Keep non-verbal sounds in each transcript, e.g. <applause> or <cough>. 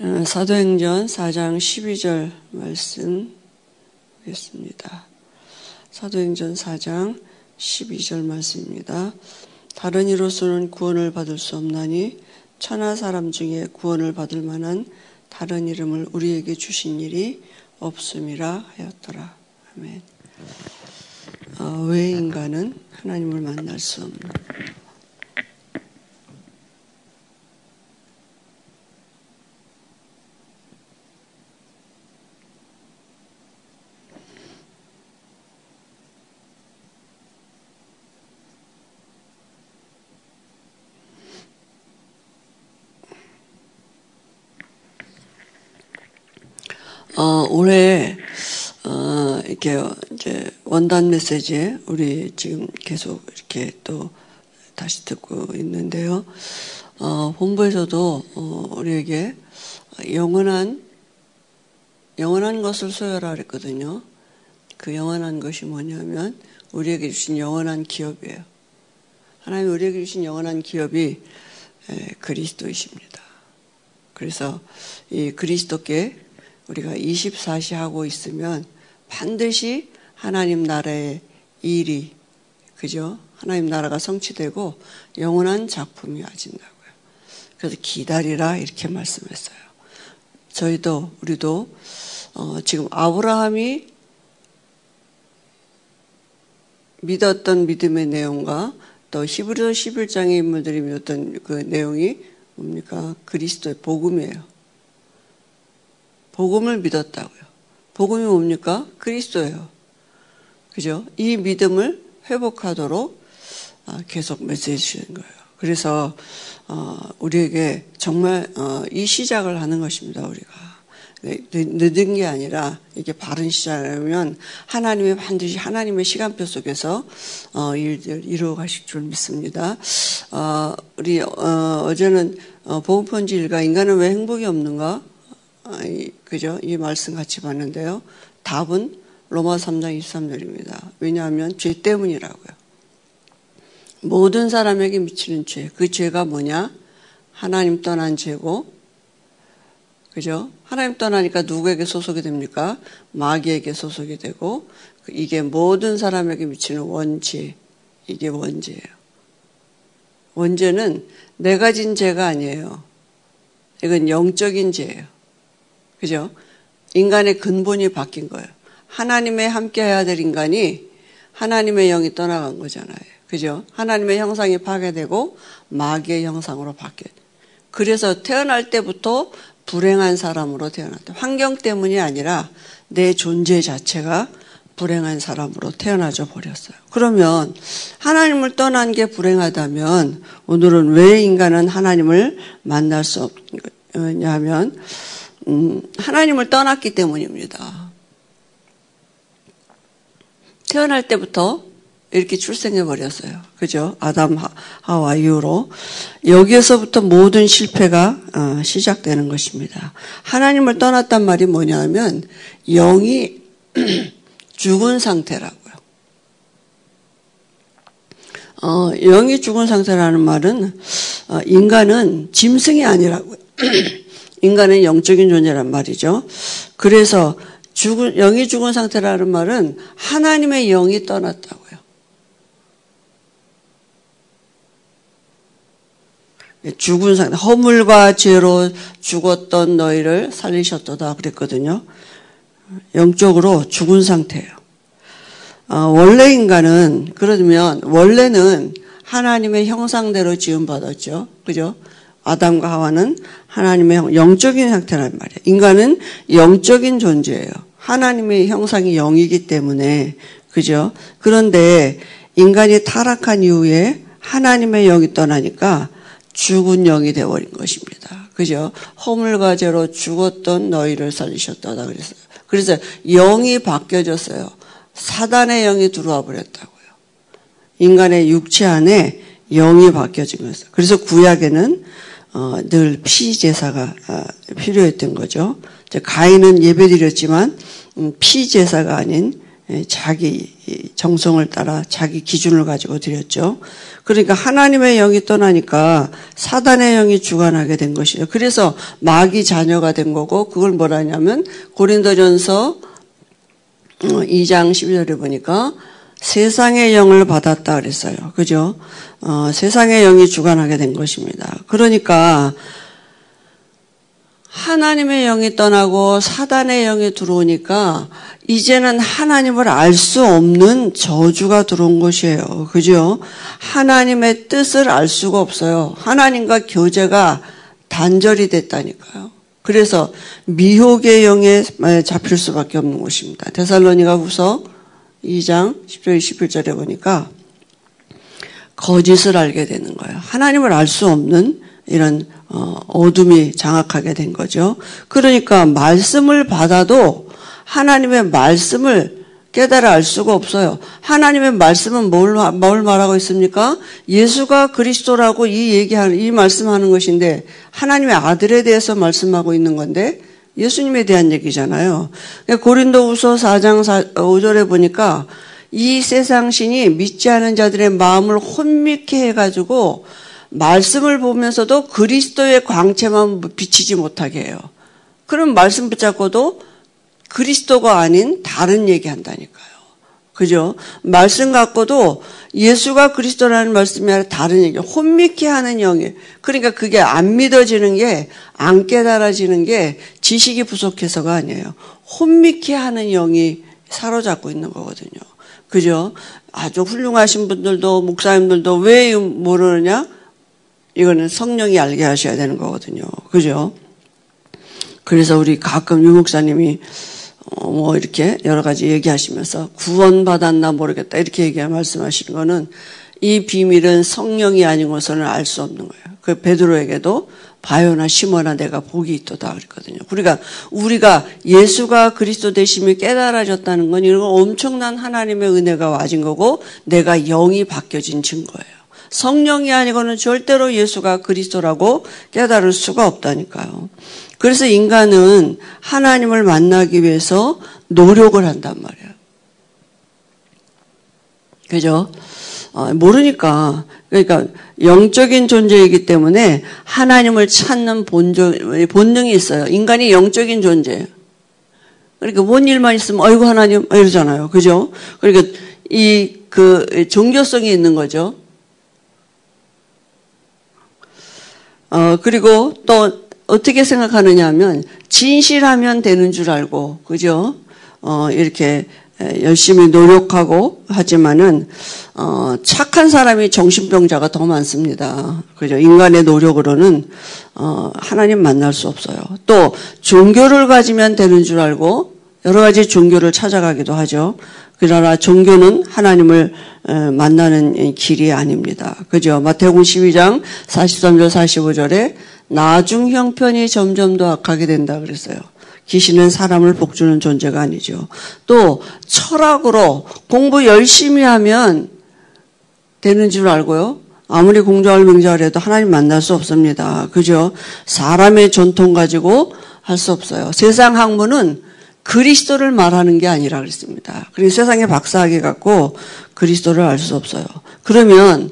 어, 사도행전 4장 12절 말씀 보겠습니다. 사도행전 4장 12절 말씀입니다. 다른 이로서는 구원을 받을 수 없나니 천하 사람 중에 구원을 받을 만한 다른 이름을 우리에게 주신 일이 없음이라 하였더라. 아멘. 어, 왜 인간은 하나님을 만날 수 없는 어, 올해 어, 이렇게 이제 원단 메시지 우리 지금 계속 이렇게 또 다시 듣고 있는데요. 어, 본부에서도 어, 우리에게 영원한 영원한 것을 소유하라 그랬거든요. 그 영원한 것이 뭐냐면 우리에게 주신 영원한 기업이에요. 하나님 우리에게 주신 영원한 기업이 에, 그리스도이십니다. 그래서 이 그리스도께 우리가 24시 하고 있으면 반드시 하나님 나라의 일이 그죠? 하나님 나라가 성취되고 영원한 작품이 와진다고요. 그래서 기다리라 이렇게 말씀했어요. 저희도 우리도 어, 지금 아브라함이 믿었던 믿음의 내용과 또 히브리서 11장의 인물들이 믿었던 그 내용이 뭡니까? 그리스도의 복음이에요. 복음을 믿었다고요. 복음이 뭡니까? 그리스도예요. 그죠? 이 믿음을 회복하도록 아, 계속 메시지 주는 거예요. 그래서 어, 우리에게 정말 어, 이 시작을 하는 것입니다. 우리가 네, 늦은 게 아니라 이게 바른 시작이면 하나님의 반드시 하나님의 시간표 속에서 어, 일들 이루어 가실 줄 믿습니다. 우리 어제는 편지 일가 인간은 왜 행복이 없는가? 그죠? 이 말씀 같이 봤는데요. 답은 로마 3장 23절입니다. 왜냐하면 죄 때문이라고요. 모든 사람에게 미치는 죄. 그 죄가 뭐냐? 하나님 떠난 죄고, 그죠? 하나님 떠나니까 누구에게 소속이 됩니까? 마귀에게 소속이 되고, 이게 모든 사람에게 미치는 원죄. 이게 원죄예요. 원죄는 내가 진 죄가 아니에요. 이건 영적인 죄예요. 그죠? 인간의 근본이 바뀐 거예요. 하나님의 함께 해야 될 인간이 하나님의 영이 떠나간 거잖아요. 그죠? 하나님의 형상이 파괴되고 마귀의 형상으로 바뀌어요. 그래서 태어날 때부터 불행한 사람으로 태어났다. 환경 때문이 아니라 내 존재 자체가 불행한 사람으로 태어나져 버렸어요. 그러면 하나님을 떠난 게 불행하다면 오늘은 왜 인간은 하나님을 만날 수 없냐면 음, 하나님을 떠났기 때문입니다. 태어날 때부터 이렇게 출생해 버렸어요. 그죠? 아담 하와 이후로 여기에서부터 모든 실패가 어, 시작되는 것입니다. 하나님을 떠났단 말이 뭐냐면 영이 <clears throat> 죽은 상태라고요. 어, 영이 죽은 상태라는 말은 어, 인간은 짐승이 아니라고요. <clears throat> 인간은 영적인 존재란 말이죠. 그래서 죽은, 영이 죽은 상태라는 말은 하나님의 영이 떠났다고요. 죽은 상태, 허물과 죄로 죽었던 너희를 살리셨도다 그랬거든요. 영적으로 죽은 상태예요. 어, 원래 인간은 그러면 원래는 하나님의 형상대로 지음 받았죠. 그죠? 아담과 하와는 하나님의 영적인 상태란 말이에요. 인간은 영적인 존재예요. 하나님의 형상이 영이기 때문에 그죠? 그런데 인간이 타락한 이후에 하나님의 영이 떠나니까 죽은 영이 되어버린 것입니다. 그죠? 허물과 죄로 죽었던 너희를 살리셨다다 그랬어요. 그래서 영이 바뀌어졌어요. 사단의 영이 들어와 버렸다고요. 인간의 육체 안에 영이 바뀌어진 거예요. 그래서 구약에는 어, 늘 피제사가 어, 필요했던 거죠. 가인은 예배드렸지만 음, 피제사가 아닌 자기 정성을 따라 자기 기준을 가지고 드렸죠. 그러니까 하나님의 영이 떠나니까 사단의 영이 주관하게 된 것이에요. 그래서 마귀 자녀가 된 거고 그걸 뭐라냐면 고린도전서 2장 어, 12절에 보니까 세상의 영을 받았다 그랬어요. 그죠? 어, 세상의 영이 주관하게 된 것입니다. 그러니까 하나님의 영이 떠나고 사단의 영이 들어오니까 이제는 하나님을 알 수 없는 저주가 들어온 것이에요. 그죠? 하나님의 뜻을 알 수가 없어요. 하나님과 교제가 단절이 됐다니까요. 그래서 미혹의 영에 잡힐 수밖에 없는 것입니다. 데살로니가 후서 2장 10절 21절에 보니까 거짓을 알게 되는 거예요. 하나님을 알 수 없는 이런 어, 어둠이 장악하게 된 거죠. 그러니까 말씀을 받아도 하나님의 말씀을 깨달아 알 수가 없어요. 하나님의 말씀은 뭘, 뭘 말하고 있습니까? 예수가 그리스도라고 이 얘기하는, 이 말씀하는 것인데, 하나님의 아들에 대해서 말씀하고 있는 건데, 예수님에 대한 얘기잖아요. 그러니까 고린도 후서 4장 5절에 보니까, 이 세상 신이 믿지 않은 자들의 마음을 혼미케 해가지고, 말씀을 보면서도 그리스도의 광채만 비치지 못하게 해요. 그럼 말씀 붙잡고도 그리스도가 아닌 다른 얘기 한다니까요. 그죠? 말씀 갖고도 예수가 그리스도라는 말씀이 아니라 다른 얘기, 혼미케 하는 영이. 그러니까 그게 안 믿어지는 게, 안 깨달아지는 게 지식이 부족해서가 아니에요. 혼미케 하는 영이 사로잡고 있는 거거든요. 그죠? 아주 훌륭하신 분들도, 목사님들도 왜 모르느냐? 이거는 성령이 알게 하셔야 되는 거거든요. 그죠? 그래서 우리 가끔 유 목사님이 어, 뭐 이렇게 여러 가지 얘기하시면서 구원받았나 모르겠다 이렇게 얘기 말씀하시는 거는 이 비밀은 성령이 아니고서는 알 수 없는 거예요. 그 베드로에게도 바요나 시모나 내가 복이 있도다 그랬거든요. 그러니까 우리가 예수가 그리스도 되심이 깨달아졌다는 건 이런 엄청난 하나님의 은혜가 와진 거고 내가 영이 바뀌어진 증거예요. 성령이 아니고는 절대로 예수가 그리스도라고 깨달을 수가 없다니까요. 그래서 인간은 하나님을 만나기 위해서 노력을 한단 말이에요. 그죠? 어, 모르니까. 그러니까 영적인 존재이기 때문에 하나님을 찾는 본적, 본능이 있어요. 인간이 영적인 존재예요. 그러니까 뭔 일만 있으면 어이구 하나님 이러잖아요. 그죠? 그러니까 이 그 종교성이 있는 거죠. 어 그리고 또 어떻게 생각하느냐 하면 진실하면 되는 줄 알고 그죠? 어, 이렇게 열심히 노력하고 하지만은 어, 착한 사람이 정신병자가 더 많습니다. 그죠? 인간의 노력으로는 어, 하나님 만날 수 없어요. 또 종교를 가지면 되는 줄 알고 여러 가지 종교를 찾아가기도 하죠. 그러나 종교는 하나님을 만나는 길이 아닙니다. 그죠? 마태복음 12장 43절 45절에 나중 형편이 점점 더 악하게 된다 그랬어요. 귀신은 사람을 복주는 존재가 아니죠. 또 철학으로 공부 열심히 하면 되는 줄 알고요. 아무리 공부할 명절해도 하나님 만날 수 없습니다. 그죠? 사람의 전통 가지고 할 수 없어요. 세상 학문은 그리스도를 말하는 게 아니라 그랬습니다. 그리고 세상에 박사학위 갖고 그리스도를 알 수 없어요. 그러면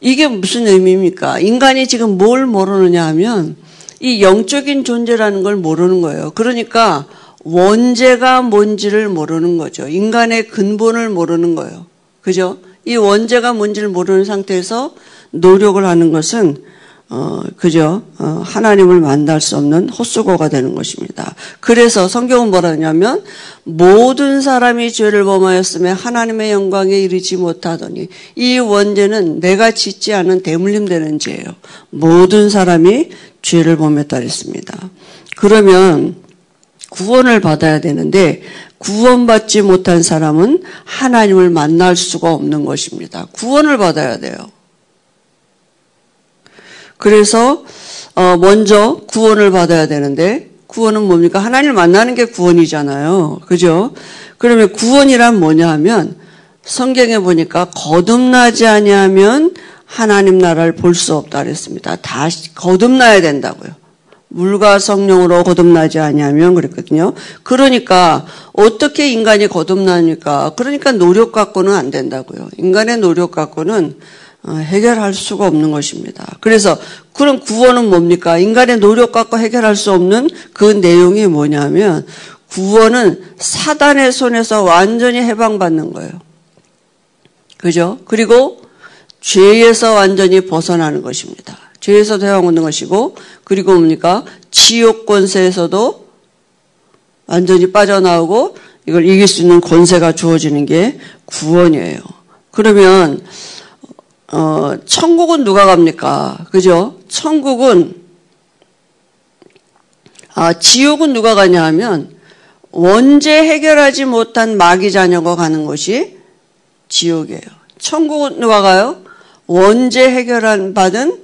이게 무슨 의미입니까? 인간이 지금 뭘 모르느냐 하면 이 영적인 존재라는 걸 모르는 거예요. 그러니까 원죄가 뭔지를 모르는 거죠. 인간의 근본을 모르는 거예요. 그죠? 이 원죄가 뭔지를 모르는 상태에서 노력을 하는 것은 어, 그죠? 어, 하나님을 만날 수 없는 헛수고가 되는 것입니다. 그래서 성경은 뭐라 하냐면 모든 사람이 죄를 범하였으며 하나님의 영광에 이르지 못하더니 이 원죄는 내가 짓지 않은 대물림 되는 죄예요. 모든 사람이 죄를 범했다 그랬습니다. 그러면 구원을 받아야 되는데 구원받지 못한 사람은 하나님을 만날 수가 없는 것입니다. 구원을 받아야 돼요. 그래서 어, 먼저 구원을 받아야 되는데 구원은 뭡니까? 하나님을 만나는 게 구원이잖아요. 그죠? 그러면 구원이란 뭐냐 하면 성경에 보니까 거듭나지 아니하면 하나님 나라를 볼 수 없다 그랬습니다. 다시 거듭나야 된다고요. 물과 성령으로 거듭나지 아니하면 그랬거든요. 그러니까 어떻게 인간이 거듭나니까 그러니까 노력 갖고는 안 된다고요. 인간의 노력 갖고는 어, 해결할 수가 없는 것입니다. 그래서 그럼 구원은 뭡니까? 인간의 노력 갖고 해결할 수 없는 그 내용이 뭐냐면 구원은 사단의 손에서 완전히 해방받는 거예요. 그죠? 그리고 죄에서 완전히 벗어나는 것입니다. 죄에서 대항 얻는 것이고 그리고 뭡니까? 지옥 권세에서도 완전히 빠져나오고 이걸 이길 수 있는 권세가 주어지는 게 구원이에요. 그러면 어, 천국은 누가 갑니까? 그죠? 천국은 아, 지옥은 누가 가냐 하면 원죄 해결하지 못한 마귀 자녀가 가는 것이 지옥이에요. 천국은 누가 가요? 원죄 해결한 받은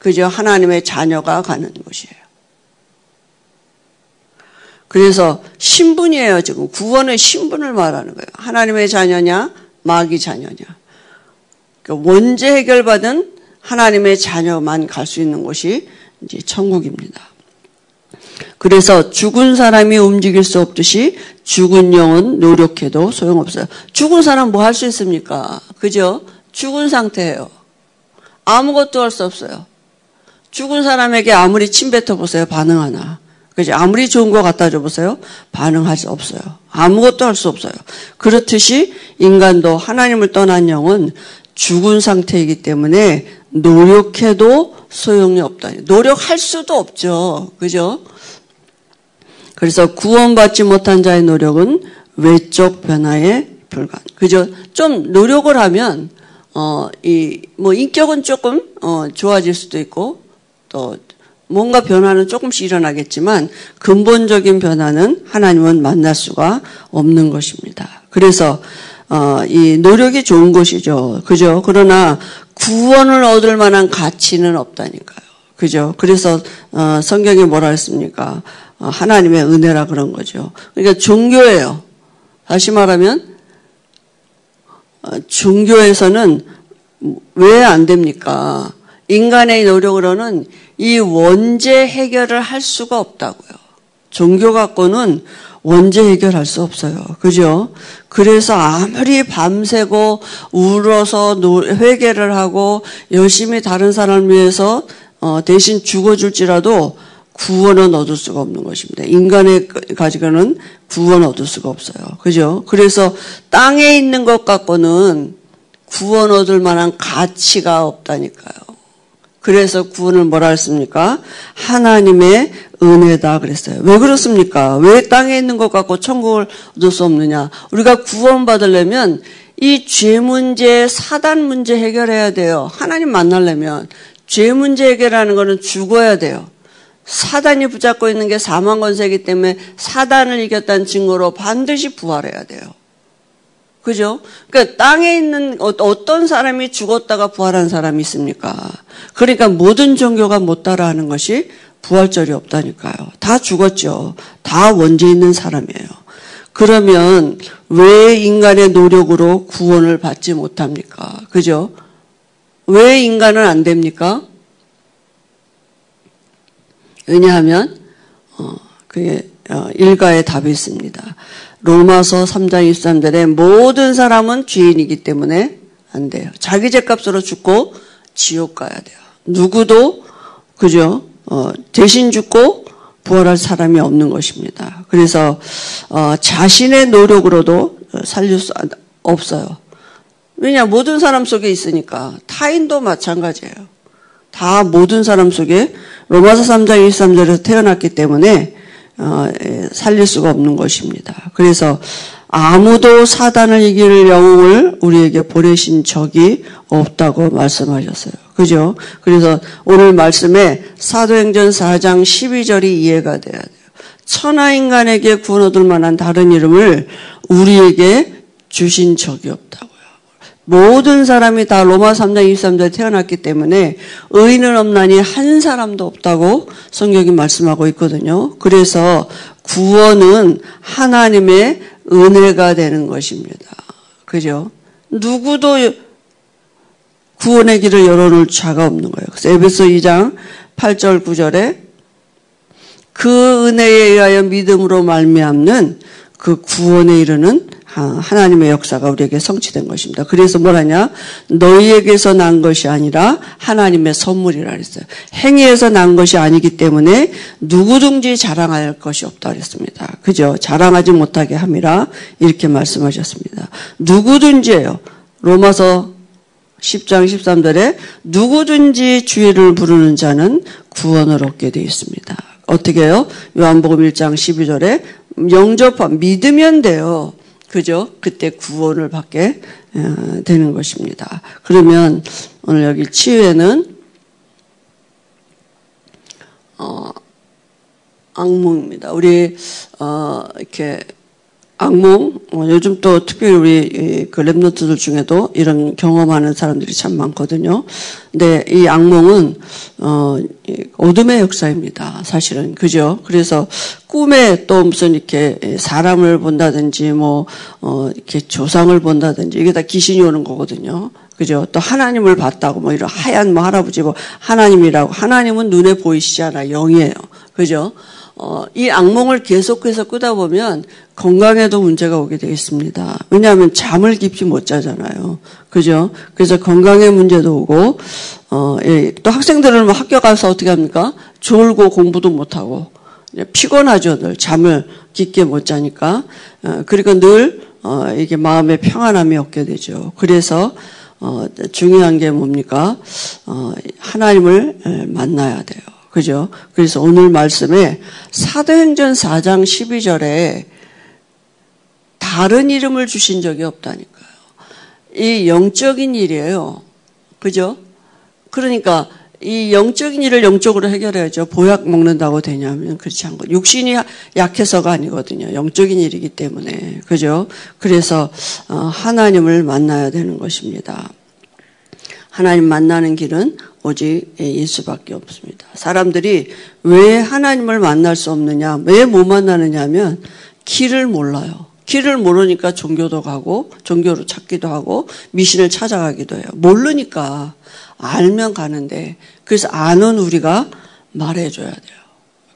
그저 하나님의 자녀가 가는 곳이에요. 그래서 신분이에요, 지금. 구원의 신분을 말하는 거예요. 하나님의 자녀냐, 마귀 자녀냐. 그러니까 원죄 해결받은 하나님의 자녀만 갈 수 있는 곳이 이제 천국입니다. 그래서 죽은 사람이 움직일 수 없듯이 죽은 영은 노력해도 소용없어요. 죽은 사람 뭐 할 수 있습니까? 그죠? 죽은 상태예요. 아무것도 할 수 없어요. 죽은 사람에게 아무리 침 뱉어보세요. 반응하나. 그지? 아무리 좋은 거 갖다 줘보세요. 반응할 수 없어요. 아무것도 할 수 없어요. 그렇듯이 인간도 하나님을 떠난 영은 죽은 상태이기 때문에 노력해도 소용이 없다. 노력할 수도 없죠. 그죠? 그래서 구원받지 못한 자의 노력은 외적 변화에 불과한. 그죠? 좀 노력을 하면 어, 이, 뭐, 인격은 조금, 어, 좋아질 수도 있고, 또, 뭔가 변화는 조금씩 일어나겠지만, 근본적인 변화는 하나님은 만날 수가 없는 것입니다. 그래서, 어, 이 노력이 좋은 것이죠. 그죠? 그러나, 구원을 얻을 만한 가치는 없다니까요. 그죠? 그래서, 어, 성경이 뭐라 했습니까? 어, 하나님의 은혜라 그런 거죠. 그러니까 종교예요. 다시 말하면, 어, 종교에서는 왜 안 됩니까? 인간의 노력으로는 이 원죄 해결을 할 수가 없다고요. 종교 갖고는 원죄 해결할 수 없어요. 그죠? 그래서 아무리 밤새고 울어서 회개를 하고 열심히 다른 사람을 위해서 어, 대신 죽어줄지라도 구원은 얻을 수가 없는 것입니다. 인간의 가지고는 구원 얻을 수가 없어요. 그죠? 그래서 땅에 있는 것 갖고는 구원 얻을 만한 가치가 없다니까요. 그래서 구원을 뭐라 했습니까? 하나님의 은혜다 그랬어요. 왜 그렇습니까? 왜 땅에 있는 것 갖고 천국을 얻을 수 없느냐? 우리가 구원 받으려면 이 죄 문제, 사단 문제 해결해야 돼요. 하나님 만나려면 죄 문제 해결하는 거는 죽어야 돼요. 사단이 붙잡고 있는 게 사망 권세이기 때문에 사단을 이겼다는 증거로 반드시 부활해야 돼요. 그죠? 그러니까 땅에 있는 어, 어떤 사람이 죽었다가 부활한 사람이 있습니까? 그러니까 모든 종교가 못 따라하는 것이 부활절이 없다니까요. 다 죽었죠. 다 원죄 있는 사람이에요. 그러면 왜 인간의 노력으로 구원을 받지 못합니까? 그죠? 왜 인간은 안 됩니까? 왜냐하면 어, 그게 어, 일가의 답이 있습니다. 로마서 3장 23절에 모든 사람은 죄인이기 때문에 안 돼요. 자기 죄값으로 죽고 지옥 가야 돼요. 누구도 그죠? 어, 대신 죽고 부활할 사람이 없는 것입니다. 그래서 어, 자신의 노력으로도 살릴 수 없어요. 왜냐 모든 사람 속에 있으니까 타인도 마찬가지예요. 다 모든 사람 속에 로마서 3장 23절에서 태어났기 때문에 살릴 수가 없는 것입니다. 그래서 아무도 사단을 이길 영웅을 우리에게 보내신 적이 없다고 말씀하셨어요. 그죠? 그래서 오늘 말씀에 사도행전 4장 12절이 이해가 돼야 돼요. 천하인간에게 구원 얻을 만한 다른 이름을 우리에게 주신 적이 없다고. 모든 사람이 다 로마 3장 23절에 태어났기 때문에 의인은 없나니 한 사람도 없다고 성경이 말씀하고 있거든요. 그래서 구원은 하나님의 은혜가 되는 것입니다. 그죠? 누구도 구원의 길을 열어놓을 자가 없는 거예요. 그래서 에베소 2장 8절 9절에 그 은혜에 의하여 믿음으로 말미암는 그 구원에 이르는 하나님의 역사가 우리에게 성취된 것입니다. 그래서 뭐라냐? 너희에게서 난 것이 아니라 하나님의 선물이라 그랬어요. 행위에서 난 것이 아니기 때문에 누구든지 자랑할 것이 없다 그랬습니다. 그죠? 자랑하지 못하게 함이라 이렇게 말씀하셨습니다. 누구든지예요. 로마서 10장 13절에 누구든지 주의를 부르는 자는 구원을 얻게 되어 있습니다. 어떻게 해요? 요한복음 1장 12절에 영접한 믿으면 돼요. 그죠? 그때 구원을 받게 어, 되는 것입니다. 그러면 오늘 여기 치유에는 어, 악몽입니다. 우리 어, 이렇게 악몽, 어, 요즘 또 특별히 우리 그 랩노트들 중에도 이런 경험하는 사람들이 참 많거든요. 근데 이 악몽은, 어, 어둠의 역사입니다. 사실은. 그죠? 그래서 꿈에 또 무슨 이렇게 사람을 본다든지 뭐, 어, 이렇게 조상을 본다든지 이게 다 귀신이 오는 거거든요. 그죠? 또 하나님을 봤다고 뭐 이런 하얀 뭐 할아버지 뭐 하나님이라고. 하나님은 눈에 보이시지 않아. 영이에요. 그죠? 어, 이 악몽을 계속해서 꾸다 보면 건강에도 문제가 오게 되겠습니다. 왜냐하면 잠을 깊이 못 자잖아요. 그죠? 그래서 건강에 문제도 오고, 어, 예, 또 학생들은 뭐 학교 가서 어떻게 합니까? 졸고 공부도 못하고, 피곤하죠, 늘. 잠을 깊게 못 자니까. 어, 그리고 늘, 어, 이게 마음에 평안함이 없게 되죠. 그래서, 어, 중요한 게 뭡니까? 어, 하나님을 만나야 돼요. 그죠? 그래서 오늘 말씀에 사도행전 4장 12절에 다른 이름을 주신 적이 없다니까요. 이 영적인 일이에요. 그죠? 그러니까 이 영적인 일을 영적으로 해결해야죠. 보약 먹는다고 되냐면 그렇지 않고 육신이 약해서가 아니거든요. 영적인 일이기 때문에 그죠? 그래서 어, 하나님을 만나야 되는 것입니다. 하나님 만나는 길은 오직 예수밖에 없습니다. 사람들이 왜 하나님을 만날 수 없느냐, 왜 못 만나느냐 하면 길을 몰라요. 길을 모르니까 종교도 가고, 종교로 찾기도 하고, 미신을 찾아가기도 해요. 모르니까 알면 가는데, 그래서 아는 우리가 말해줘야 돼요.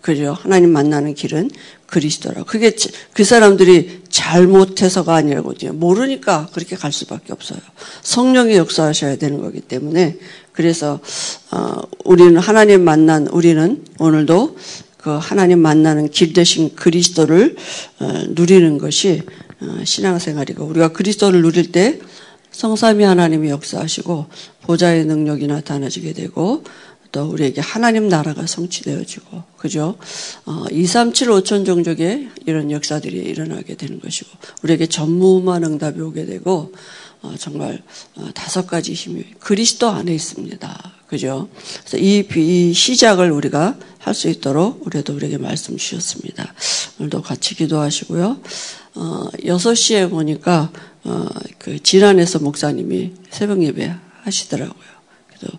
그죠? 하나님 만나는 길은 그리스도라. 그게 그 사람들이 잘못해서가 아니라거든요. 모르니까 그렇게 갈 수밖에 없어요. 성령이 역사하셔야 되는 거기 때문에 그래서 어, 우리는 하나님 만난 우리는 오늘도 그 하나님 만나는 길 대신 그리스도를 어, 누리는 것이 어, 신앙생활이고 우리가 그리스도를 누릴 때 성삼위 하나님이 역사하시고 보좌의 능력이 나타나지게 되고 또 우리에게 하나님 나라가 성취되어지고 그죠? 어, 2, 3, 7, 5천 종족의 이런 역사들이 일어나게 되는 것이고 우리에게 전무후무한 응답이 오게 되고 어, 정말 어, 다섯 가지 힘이 그리스도 안에 있습니다. 그죠? 그래서 이, 이 시작을 우리가 할 수 있도록 우리도 우리에게 말씀 주셨습니다. 오늘도 같이 기도하시고요. 어, 6시에 보니까 어, 그 질환에서 목사님이 새벽 예배 하시더라고요. 그래서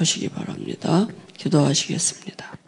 보시기 바랍니다. 기도하시겠습니다.